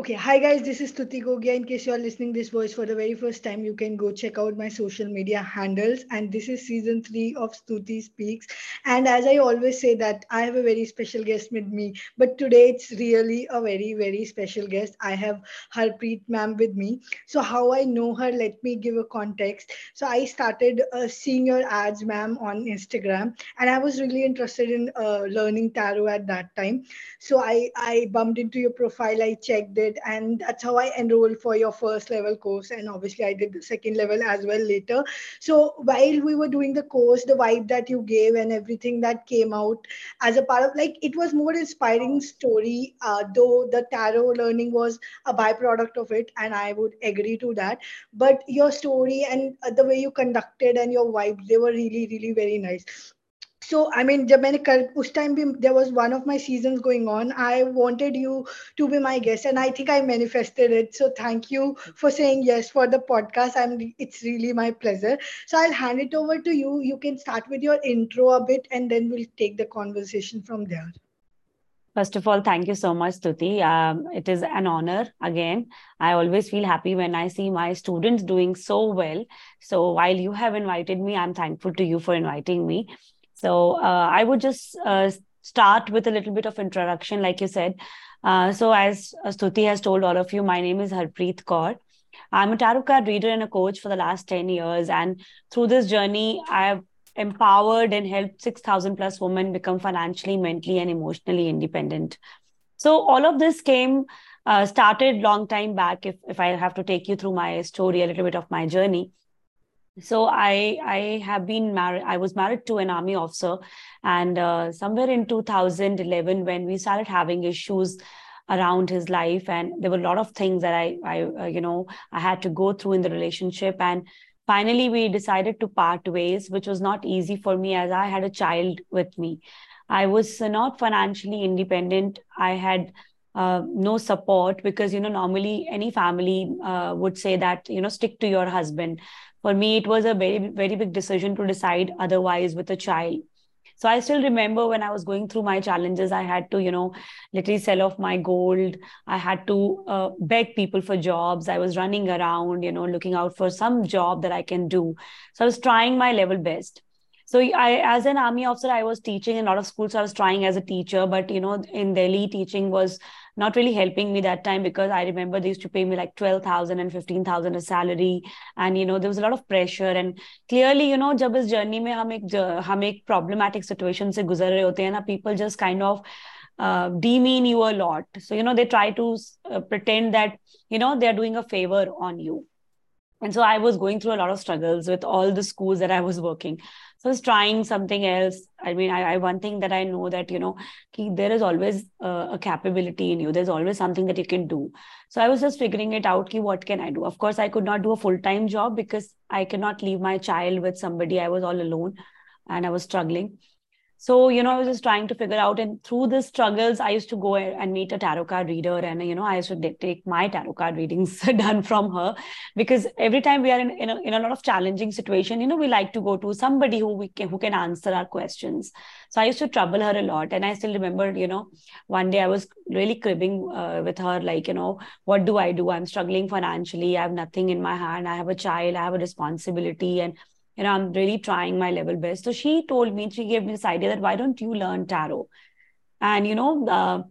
Okay, hi guys, this is Stuti Gogia. In case you are listening this voice for the very first time, you can go check out my social media handles. And this is season three of Stuti Speaks. And as I always say that I have a very special guest with me, but today it's really a very, very special guest. I have Harpreet ma'am with me. So how I know her, let me give a context. So I started uh, seeing your ads, ma'am, on Instagram, and I was really interested in uh, learning tarot at that time. So I, I bumped into your profile, I checked it and that's how i enrolled for your first level course and obviously i did the second level as well later. So while we were doing the course the vibe that you gave and everything that came out as a part of like it was more inspiring story uh, though the tarot learning was a byproduct of it and i would agree to that. But your story and uh, the way you conducted and your vibe they were really really very nice so i mean jab maine kal us time there was one of my seasons going on i wanted you to be my guest and i think i manifested it so thank you for saying yes for the podcast i'm it's really my pleasure so i'll hand it over to you you can start with your intro a bit and then we'll take the conversation from there First of all, thank you so much, Stuti. Um, it is an honor. Again, I always feel happy when I see my students doing so well. So while you have invited me, I'm thankful to you for inviting me. So uh, I would just uh, start with a little bit of introduction, like you said. Uh, so as Stuti has told all of you, my name is Harpreet Kaur. I'm a tarot card reader and a coach for the last 10 years. And through this journey, I've empowered and helped 6,000 plus women become financially, mentally, and emotionally independent. So all of this came, uh, started long time back. If, if I have to take you through my story, a little bit of my journey so i i have been married i was married to an army officer and uh, somewhere in 2011 when we started having issues around his life and there were a lot of things that i i uh, you know i had to go through in the relationship and finally we decided to part ways which was not easy for me as i had a child with me. I was not financially independent. I had uh, no support because you know normally any family uh, would say that you know stick to your husband for me it was a very very big decision to decide otherwise with a child. So i still remember when i was going through my challenges i had to you know literally sell off my gold. I had to uh, beg people for jobs. I was running around you know looking out for some job that i can do. So i was trying my level best. So i as an army officer i was teaching in a lot of schools. So i was trying as a teacher but you know in delhi teaching was not really helping me that time because I remember they used to pay me like 12,000 and 15,000 a salary. And, you know, there was a lot of pressure. And clearly, you know, jab journey mein hum ek, hum ek problematic situation se guzar rahe hote na, people just kind of uh, demean you a lot. So, you know, they try to uh, pretend that, you know, they're doing a favor on you. And so I was going through a lot of struggles with all the schools that I was working so I was trying something else. I mean, I, I one thing that I know that you know, there is always uh, a capability in you. There's always something that you can do. So I was just figuring it out. Ki, what can I do? Of course, I could not do a full time job because I cannot leave my child with somebody. I was all alone, and I was struggling so you know i was just trying to figure out and through the struggles i used to go and meet a tarot card reader and you know i used to take my tarot card readings done from her because every time we are in, in, a, in a lot of challenging situation you know we like to go to somebody who we can who can answer our questions. So i used to trouble her a lot and i still remember you know one day i was really cribbing uh, with her like you know what do i do? I'm struggling financially. I have nothing in my hand. I have a child. I have a responsibility. And know, I'm really trying my level best. So she told me, she gave me this idea that why don't you learn tarot? And, you know, uh,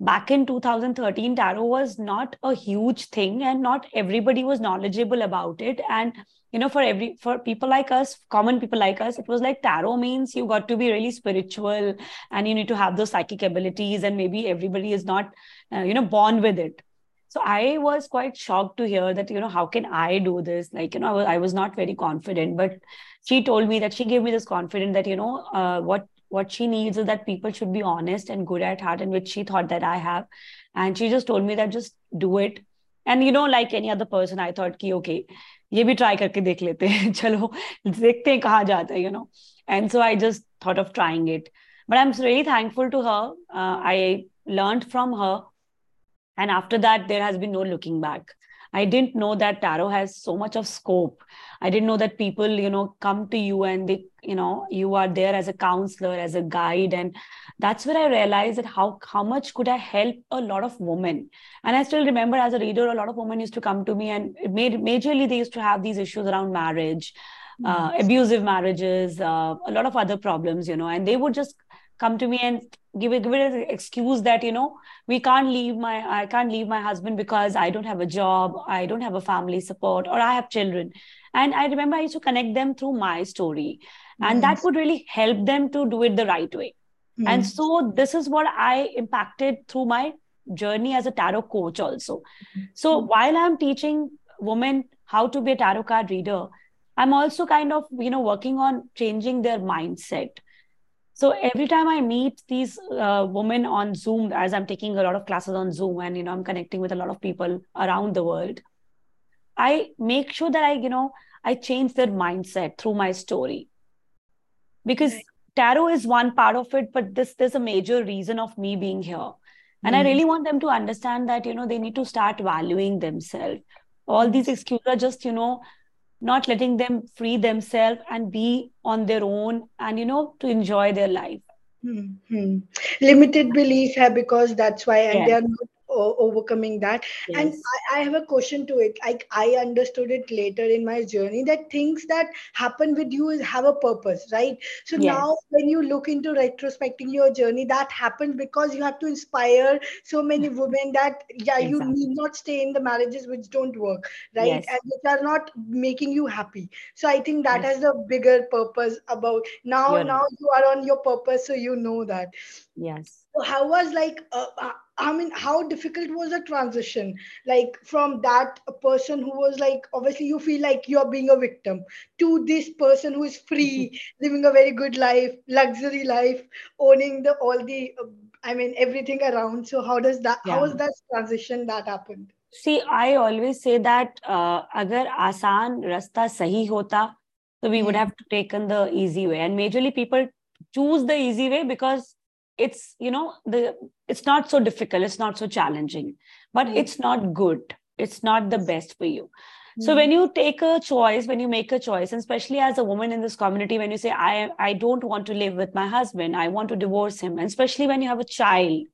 back in 2013, tarot was not a huge thing and not everybody was knowledgeable about it. And, you know, for every, for people like us, common people like us, it was like tarot means you got to be really spiritual and you need to have those psychic abilities and maybe everybody is not, uh, you know, born with it so i was quite shocked to hear that you know how can i do this like you know i was, I was not very confident but she told me that she gave me this confidence that you know uh, what what she needs is that people should be honest and good at heart and which she thought that i have and she just told me that just do it and you know like any other person i thought ki okay ये भी try करके देख लेते हैं चलो देखते हैं कहाँ जाता है you know and so i just thought of trying it but i'm really thankful to her uh, i learned from her and after that there has been no looking back I didn't know that tarot has so much of scope. I didn't know that people, you know, come to you and they, you know, you are there as a counselor, as a guide. And that's where I realized that how, how much could I help a lot of women. And I still remember as a reader, a lot of women used to come to me and it made majorly they used to have these issues around marriage, uh, abusive marriages, uh, a lot of other problems, you know, and they would just come to me and give it, give it an excuse that you know we can't leave my i can't leave my husband because i don't have a job i don't have a family support or i have children. And i remember i used to connect them through my story. And that would really help them to do it the right way. Mm. and so this is what i impacted through my journey as a tarot coach also. So while i'm teaching women how to be a tarot card reader i'm also kind of you know working on changing their mindset so every time i meet these uh, women on zoom as i'm taking a lot of classes on zoom and you know i'm connecting with a lot of people around the world i make sure that i you know i change their mindset through my story because right. tarot is one part of it but this there's a major reason of me being here and mm. i hmm. really want them to understand that you know they need to start valuing themselves all these excuses are just you know not letting them free themselves and be on their own and you know to enjoy their life hmm limited belief hai because that's why and yeah. they are not overcoming that yes. and I, I, have a question to it like i understood it later in my journey that things that happen with you is have a purpose right so yes. now when you look into retrospecting your journey that happened because you have to inspire so many women that yeah exactly. you need not stay in the marriages which don't work right yes. and which are not making you happy so i think that has a bigger purpose about now You're now right. you are on your purpose so you know that yes how was like uh, uh I mean, how difficult was the transition? Like from that person who was like, obviously, you feel like you're being a victim to this person who is free, living a very good life, luxury life, owning the all the, uh, I mean, everything around. So how does that? Yeah. How was that transition that happened? See, I always say that uh, agar asan rasta sahi hota, so we would mm-hmm. have taken the easy way. And majorly people choose the easy way because it's you know the it's not so difficult it's not so challenging but mm. it's not good it's not the best for you mm. so when you take a choice when you make a choice and especially as a woman in this community when you say i i don't want to live with my husband i want to divorce him and especially when you have a child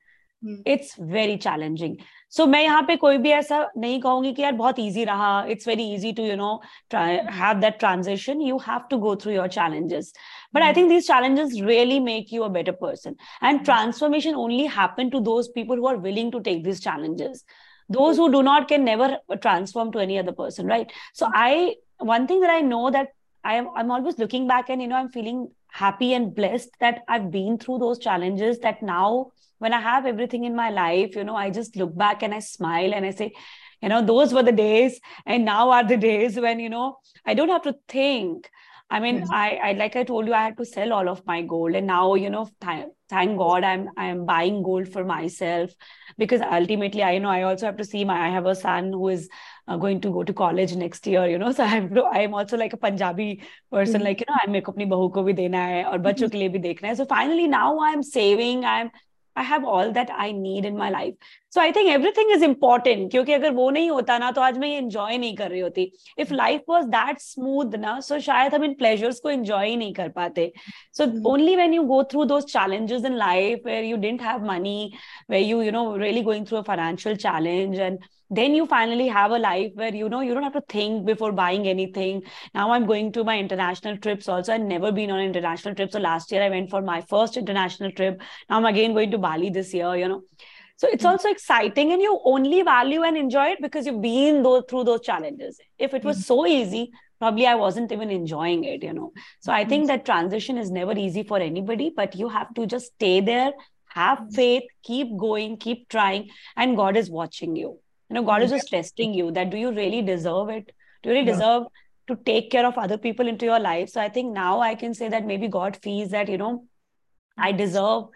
mm. it's very challenging so so, मैं यहाँ पे कोई भी ऐसा नहीं कहूंगी कि यार बहुत इजी रहा it's very easy to you know have that transition you have to go through your challenges but i think these challenges really make you a better person and transformation only happen to those people who are willing to take these challenges those who do not can never transform to any other person right so i one thing that i know that i am i'm always looking back and you know i'm feeling happy and blessed that i've been through those challenges that now when I have everything in my life, you know, I just look back and I smile and I say, you know, those were the days. And now are the days when, you know, I don't have to think. I mean, yes. I, I like I told you, I had to sell all of my gold, and now you know, th- thank God, I'm I'm buying gold for myself because ultimately, I you know I also have to see my I have a son who is uh, going to go to college next year, you know, so I have to, I'm also like a Punjabi person, mm-hmm. like you know, I'm मेरे को अपनी बहू को भी देना है और बच्चों के लिए भी देखना है. So finally, now I'm saving. I'm I have all that I need in my life so I think everything is important क्योंकि अगर वो नहीं होता ना तो आज मैं ये इंजॉय नहीं कर रही होती। If life was that smooth ना सो शायद हम इन प्लेजर्स को इंजॉय ही नहीं कर पाते। So only when you go through those challenges in life where you don't have money where you you know really going through a financial challenge and then you finally have a life where you know you don't have to think before buying anything. Now i'm going to my international trips also. I've never been on international trips so last year i went for my first international trip. Now i'm again going to bali this year you know. So it's mm-hmm. also exciting and you only value and enjoy it because you've been those, through those challenges. If it was mm-hmm. so easy probably i wasn't even enjoying it you know. So i think that transition is never easy for anybody but you have to just stay there have faith keep going keep trying and god is watching you you know god is just testing you that do you really deserve it do you really yeah. deserve to take care of other people into your life so i think now i can say that maybe god feels that you know i deserve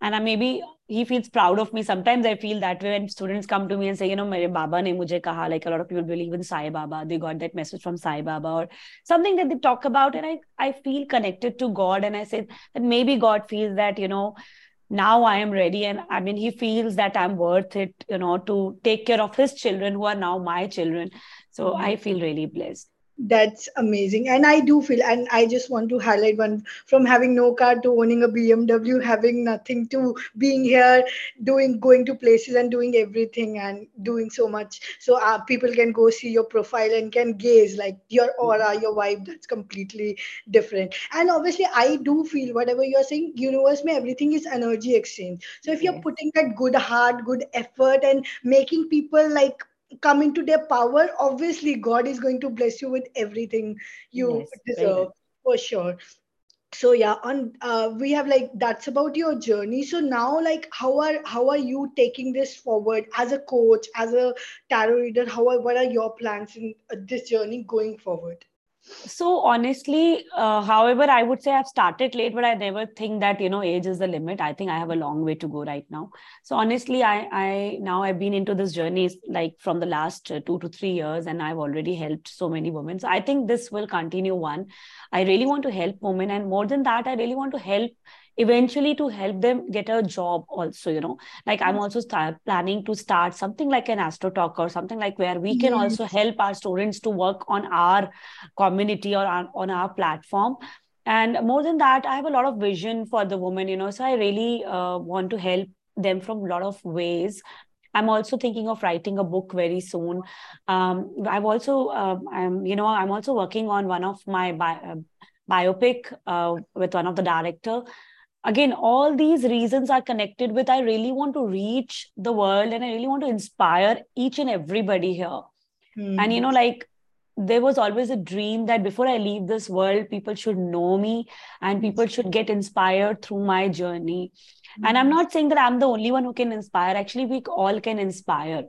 and I maybe he feels proud of me. Sometimes I feel that way when students come to me and say, you know, my Baba ne mujhe kaha, like a lot of people believe in Sai Baba. They got that message from Sai Baba or something that they talk about. And I, I feel connected to God. And I say that maybe God feels that, you know, now I am ready. And I mean, he feels that I'm worth it, you know, to take care of his children who are now my children. So mm-hmm. I feel really blessed that's amazing. And i do feel and i just want to highlight one from having no car to owning a bmw having nothing to being here doing going to places and doing everything and doing so much. So uh, people can go see your profile and can gaze like your aura your vibe that's completely different. And obviously i do feel whatever you're saying universe may everything is energy exchange. So if you're putting that good heart good effort and making people like coming into their power obviously god is going to bless you with everything you yes, deserve for sure. So yeah on uh, we have like that's about your journey. So now like how are how are you taking this forward as a coach as a tarot reader? How are what are your plans in uh, this journey going forward so honestly uh, however i would say i've started late but i never think that you know age is the limit. I think i have a long way to go right now. So honestly i i now i've been into this journey like from the last uh, 2 to 3 years and i've already helped so many women. So i think this will continue one. I really want to help women and more than that i really want to help eventually to help them get a job also you know. Like i'm also start planning to start something like an astro talk or something like where we can also help our students to work on our community or on, on our platform. And more than that i have a lot of vision for the women you know so i really uh, want to help them from a lot of ways. I'm also thinking of writing a book very soon. Um, i've also uh, i'm you know i'm also working on one of my bi- uh, biopic uh, with one of the director again all these reasons are connected with i really want to reach the world and i really want to inspire each and everybody here mm. and you know like there was always a dream that before i leave this world people should know me and people should get inspired through my journey mm. and i'm hmm. not saying that i'm the only one who can inspire actually we all can inspire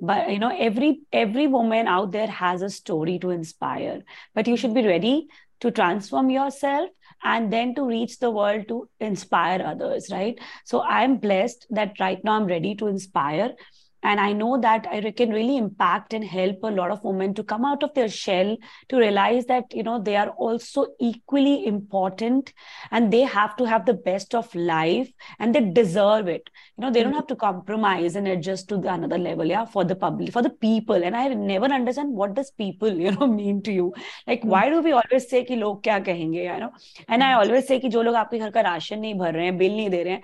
but you know every every woman out there has a story to inspire but you should be ready to transform yourself and then to reach the world to inspire others right? So i'm blessed that right now i'm ready to inspire and i know that i can really impact and help a lot of women to come out of their shell to realize that you know they are also equally important and they have to have the best of life and they deserve it you know they don't mm-hmm. have to compromise and adjust to the another level yeah for the public for the people and i never understand what does people you know mean to you like mm-hmm. why do we always say कि लोग क्या कहेंगे you know and i mm-hmm. always say कि जो लोग आपके घर का राशन नहीं भर रहे हैं बिल नहीं दे रहे हैं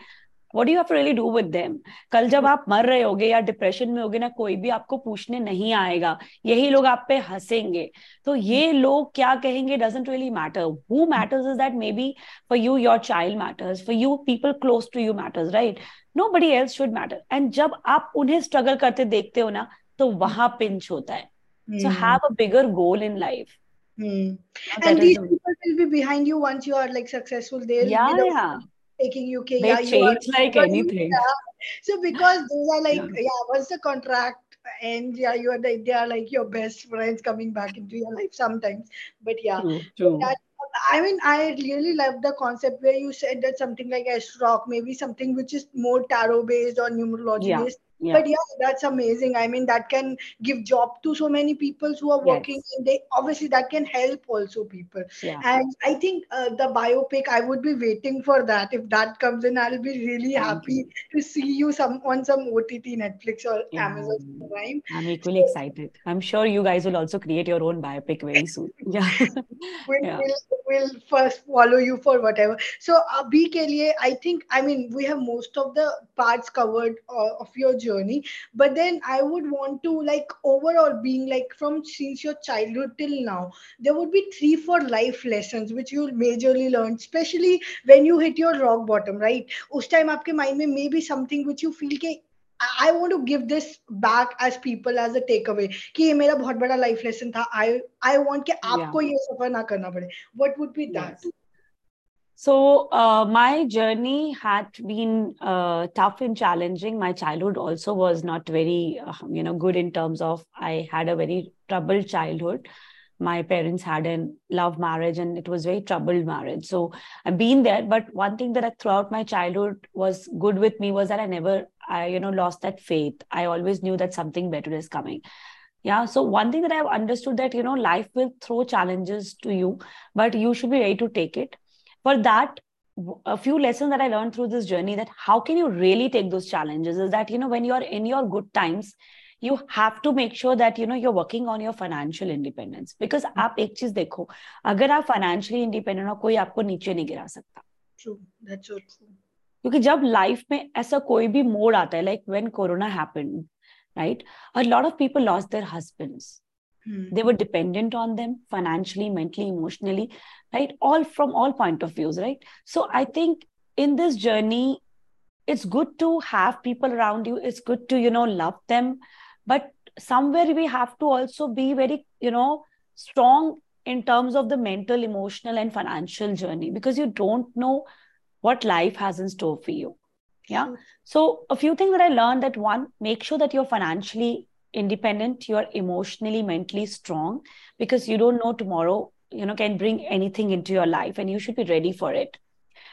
what you have really do with them कल जब आप मर रहे होगे या डिप्रेशन में होगे ना कोई भी आपको पूछने नहीं आएगा। यही लोग आप पे हंसेंगे। तो ये लोग क्या कहेंगे doesn't really matter who matters is that maybe for you your child matters for you people close to you matters right nobody else should matter and जब आप उन्हें स्ट्रगल करते देखते हो ना तो वहाँ पिंच होता है। So have a bigger goal in life Hmm. And these people will be behind you once you are like successful. They'll yeah, be the yeah. Taking you okay, they yeah, change are, like anything. Yeah. So because those are like yeah. yeah, once the contract ends, yeah, you are like they are like your best friends coming back into your life sometimes. But yeah, true, true. That, I mean, I really love the concept where you said that something like Rock, maybe something which is more tarot based or numerology based yeah. but yeah that's amazing i mean that can give job to so many people who are working yes. and they obviously that can help also people yeah. and i think uh, the biopic i would be waiting for that if that comes in i'll be really Thank happy you. to see you some on some ott netflix or yeah. amazon prime i'm equally so, excited i'm sure you guys will also create your own biopic very soon yeah we'll, yeah. We'll, we'll first follow you for whatever so uh, i think i mean we have most of the parts covered uh, of your journey journey. But then I would want to like overall being like from since your childhood till now, there would be three, four life lessons which you'll majorly learn, especially when you hit your rock bottom, right? us time aapke mind mein maybe something which you feel ke i want to give this back as people as a takeaway ki ye mera bahut bada life lesson tha i i want ke aapko कि आपको ये सफ़र ना करना पड़े what would be that So uh, my journey had been uh, tough and challenging. My childhood also was not very, uh, you know, good in terms of I had a very troubled childhood. My parents had a love marriage, and it was very troubled marriage. So I've been there. But one thing that I, throughout my childhood was good with me was that I never, I you know, lost that faith. I always knew that something better is coming yeah so one thing that i've understood that you know life will throw challenges to you but you should be ready to take it for that a few lessons that I learned through this journey that how can you really take those challenges is that, you know, when you're in your good times, you have to make sure that you know you're working on your financial independence because आप एक चीज देखो अगर आप financially independent हो कोई आपको नीचे नहीं गिरा सकता true that's so true क्योंकि जब लाइफ में ऐसा कोई भी मोड आता है like when corona happened right a lot of people lost their husbands Hmm. they were dependent on them financially mentally emotionally right? All from all point of views right? So i think in this journey it's good to have people around you. It's good to you know love them. But somewhere we have to also be very you know strong in terms of the mental emotional and financial journey because you don't know what life has in store for you. Yeah? So a few things that i learned that one make sure that you're financially independent you're emotionally mentally strong because you don't know tomorrow you know can bring anything into your life and you should be ready for it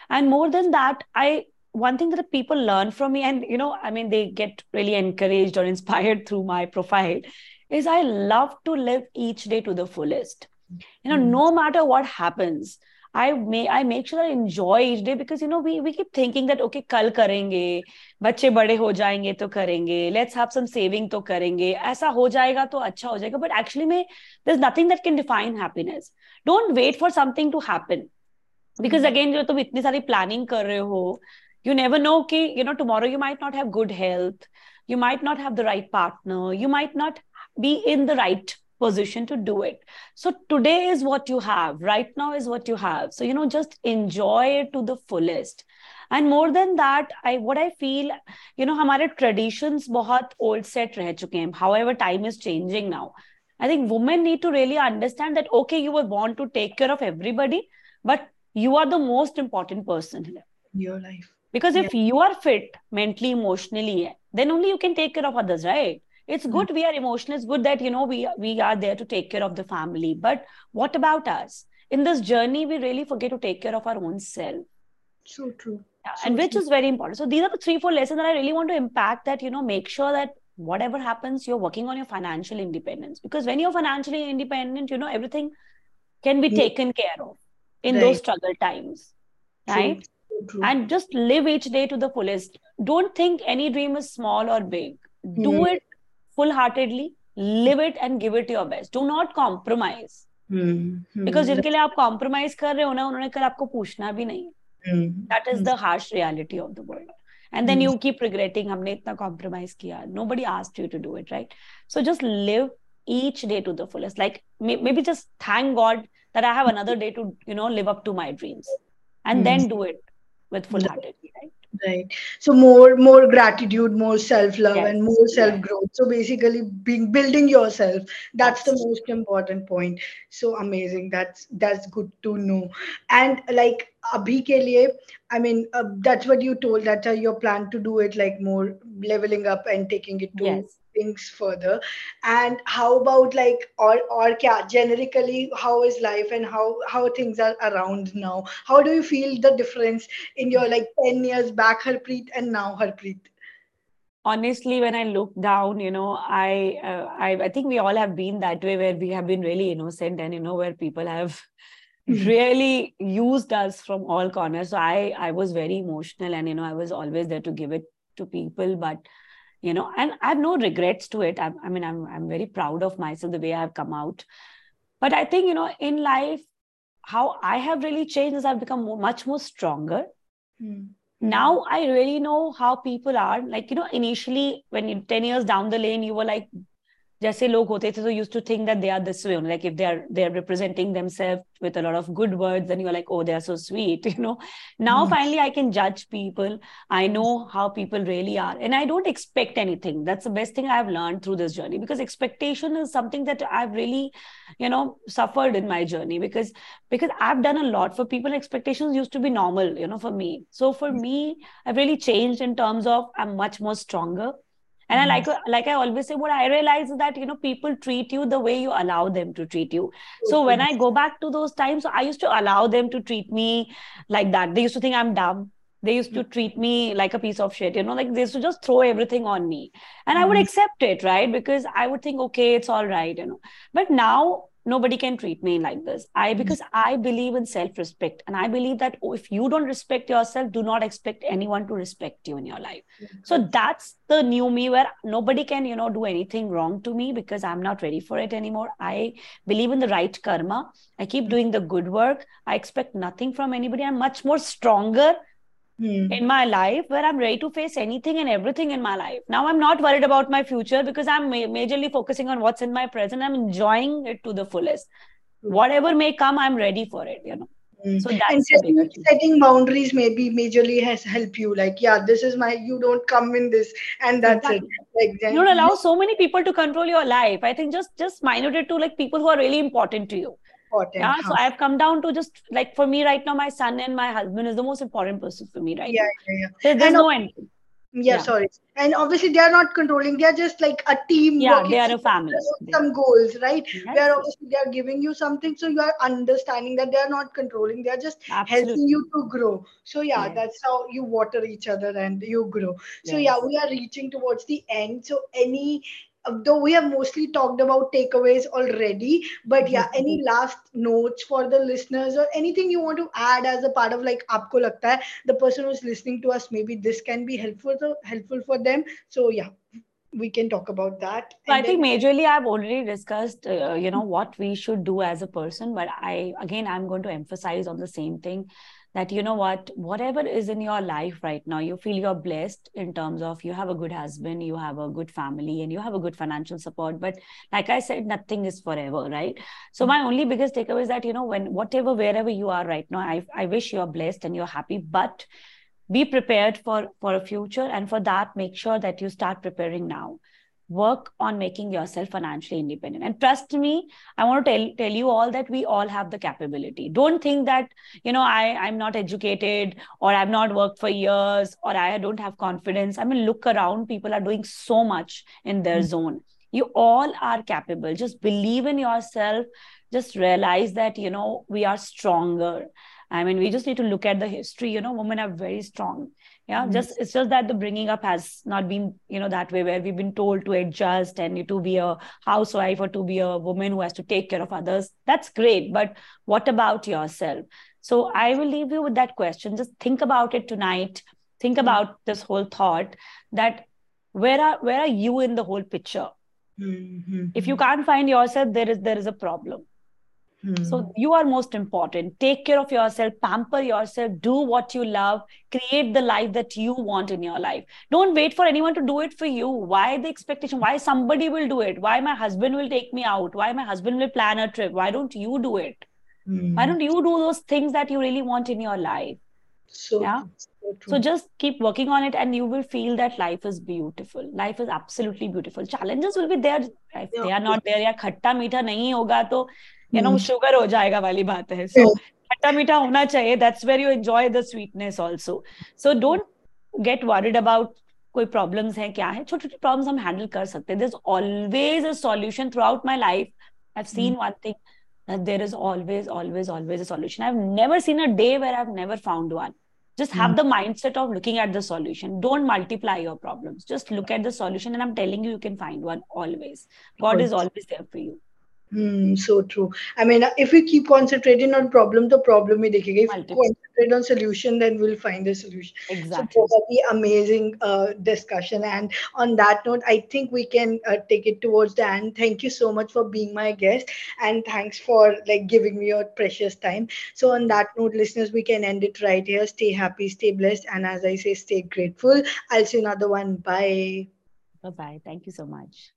and more than that i one thing that people learn from me and you know i mean they get really encouraged or inspired through my profile is i love to live each day to the fullest you know mm. no matter what happens I may I make sure I enjoy each day because you know we we keep thinking that okay कल करेंगे बच्चे बड़े हो जाएँगे तो करेंगे let's have some saving तो करेंगे ऐसा हो जाएगा तो अच्छा हो जाएगा but actually में there's nothing that can define happiness don't wait for something to happen because mm-hmm. again जो तुम इतनी सारी planning कर रहे हो you never know कि you know tomorrow you might not have good health you might not have the right partner you might not be in the right position to do it so today is what you have right now is what you have so you know just enjoy it to the fullest and more than that i what i feel you know हमारे traditions बहुत old set रह चुके हैं however time is changing now i think women need to really understand that okay you were born to take care of everybody but you are the most important person in your life because if yeah. you are fit mentally emotionally then only you can take care of others right It's hmm. good we are emotional it's good that you know we we are there to take care of the family but what about us in this journey we really forget to take care of our own self so true yeah, so and which true. is very important so these are the three four lessons that i really want to impact that you know make sure that whatever happens you're working on your financial independence because when you're financially independent you know everything can be yeah. taken care of in right. those struggle times right True. and just live each day to the fullest don't think any dream is small or big do mm. it full heartedly live it and give it your best do not compromise because जिनके लिए आप compromise कर रहे हो ना उन्होंने कल आपको पूछना भी नहीं that is the harsh reality of the world and then you keep regretting हमने इतना compromise किया nobody asked you to do it right so just live each day to the fullest like maybe just thank god that i have another day to you know live up to my dreams and then do it with full heartedly right. So more more gratitude more self love yes. and more self growth so basically being building yourself. That's the most important point. So amazing. That's that's good to know. And like abhi ke liye i mean uh, that's what you told that uh, your plan to do it like more leveling up and taking it to yes things further. And how about like or or kya, generically how is life and how how things are around now? How do you feel the difference in your like 10 years back harpreet and now harpreet? Honestly when i look down you know I, uh, I i think we all have been that way where we have been really innocent and you know where people have really used us from all corners. So i i was very emotional and you know i was always there to give it to people but you know and i have no regrets to it. I, I, mean I'm, I'm very proud of myself the way i've come out. But i think you know in life how i have really changed is i've become more, much more stronger. Mm. now i really know how people are. Like you know initially when you 10 years down the lane you were like जैसे लोग होते थे तो use to think that they are this way like if they are they are representing themselves with a lot of good words and you are like oh they are so sweet you know now finally I can जज people I know how people really are and I don't expect anything that's the best thing I have learn through this journey because expectation is something that I have really you know suffered in my journey because because i've done a lot for people expectations used to be normal you know for me so for me i've really changed in terms of i'm much more stronger and mm-hmm. i like like i always say what i realize is that you know people treat you the way you allow them to treat you. So when i go back to those times i used to allow them to treat me like that. They used to think i'm dumb. They used to treat me like a piece of shit you know like they used to just throw everything on me. And mm-hmm. i would mm-hmm. accept it right? Because i would think okay it's all right you know. But now nobody can treat me like this. I Mm-hmm. because i believe in self respect and i believe that oh, if you don't respect yourself do not expect anyone to respect you in your life. So that's the new me where nobody can you know do anything wrong to me because i'm not ready for it anymore. I believe in the right karma. I keep doing the good work. I expect nothing from anybody. I'm much more stronger Hmm. in my life where I'm ready to face anything and everything in my life. Now I'm not worried about my future because I'm ma- majorly focusing on what's in my present. I'm enjoying it to the fullest. Whatever may come, I'm ready for it, you know. Hmm. So and that's the setting, setting boundaries maybe majorly has helped you like yeah this is my you don't come in this and that's Exactly. it like then You don't allow so many people to control your life. I think just just minute it to like people who are really important to you. Important Yeah. huh? So I've come down to just like for me right now, my son and my husband is the most important person for me right yeah now. yeah yeah There- there's and no end. yeah, Yeah. sorry and obviously they are not controlling they are just like a team Yeah, they are a family. some goals right Yes, where yes. obviously they are giving you something so you are understanding that they are not controlling they are just helping you to grow so yeah Yes. that's how you water each other and you grow so yeah we are reaching towards the end so any though we have mostly talked about takeaways already but yeah any last notes for the listeners or anything you want to add as a part of like aapko lagta hai? The person who's listening to us maybe this can be helpful to, helpful for them. So yeah we can talk about that. So I and think then majorly I've already discussed, uh, you know, what we should do as a person. But I, again, I'm going to emphasize on the same thing that, you know what, whatever is in your life right now, you feel you're blessed in terms of you have a good husband, you have a good family, and you have a good financial support. But like I said, nothing is forever, right? So my only biggest takeaway is that, you know, when whatever, wherever you are right now, I, I wish you're blessed and you're happy, but be prepared for for a future and for that make sure that you start preparing now work on making yourself financially independent. And trust me i want to tell, tell you all that we all have the capability. Don't think that you know i i'm not educated or i've not worked for years or i don't have confidence. I mean look around. People are doing so much in their mm. zone. You all are capable. Just believe in yourself. Just realize that you know we are stronger. I mean we just need to look at the history. You know women are very strong yeah Mm. just it's just that the bringing up has not been you know that way where we've been told to adjust and to be a housewife or to be a woman who has to take care of others. That's great but what about yourself? So i will leave you with that question. Just think about it tonight. Think Mm. about this whole thought that where are where are you in the whole picture? Mhm, if you can't find yourself there is there is a problem so hmm. you are most important. Take care of yourself, pamper yourself, do what you love, create the life that you want in your life. Don't wait for anyone to do it for you. Why the expectation? Why somebody will do it? Why my husband will take me out? Why my husband will plan a trip? Why don't you do it? Why hmm. don't you do those things that you really want in your life? So yeah. So, so just keep working on it and you will feel that life is beautiful. Life is absolutely beautiful. Challenges will be there. If yeah. they are not there, yeah, khatta meetha nahi hoga, to you know sugar हो जाएगा वाली बात है। सो खट्टा मीठा होना चाहिए। That's where you enjoy the sweetness also so don't get worried about कोई प्रॉब्लम्स हैं क्या है। छोटे छोटे प्रॉब्लम्स हम हैंडल कर सकते हैं। This always a solution throughout my life I seen one thing there is always always always a solution I never seen a day where I never found one just have mm. the mindset of looking at the solution. Don't multiply your problems. Just look at the solution and i'm telling you you can find one always. God is always there for you. Hmm, so true. I mean, if we keep concentrating on problem, the problem ही देखेंगे. If we Multiple. concentrate on solution, then we'll find a solution. So Exactly. बहुत ही amazing uh, discussion. And on that note, I think we can uh, take it towards the end. Thank you so much for being my guest, and thanks for like giving me your precious time. So on that note, listeners, we can end it right here. Stay happy, stay blessed, and as I say, stay grateful. I'll see you another one. Bye. Bye bye. Thank you so much.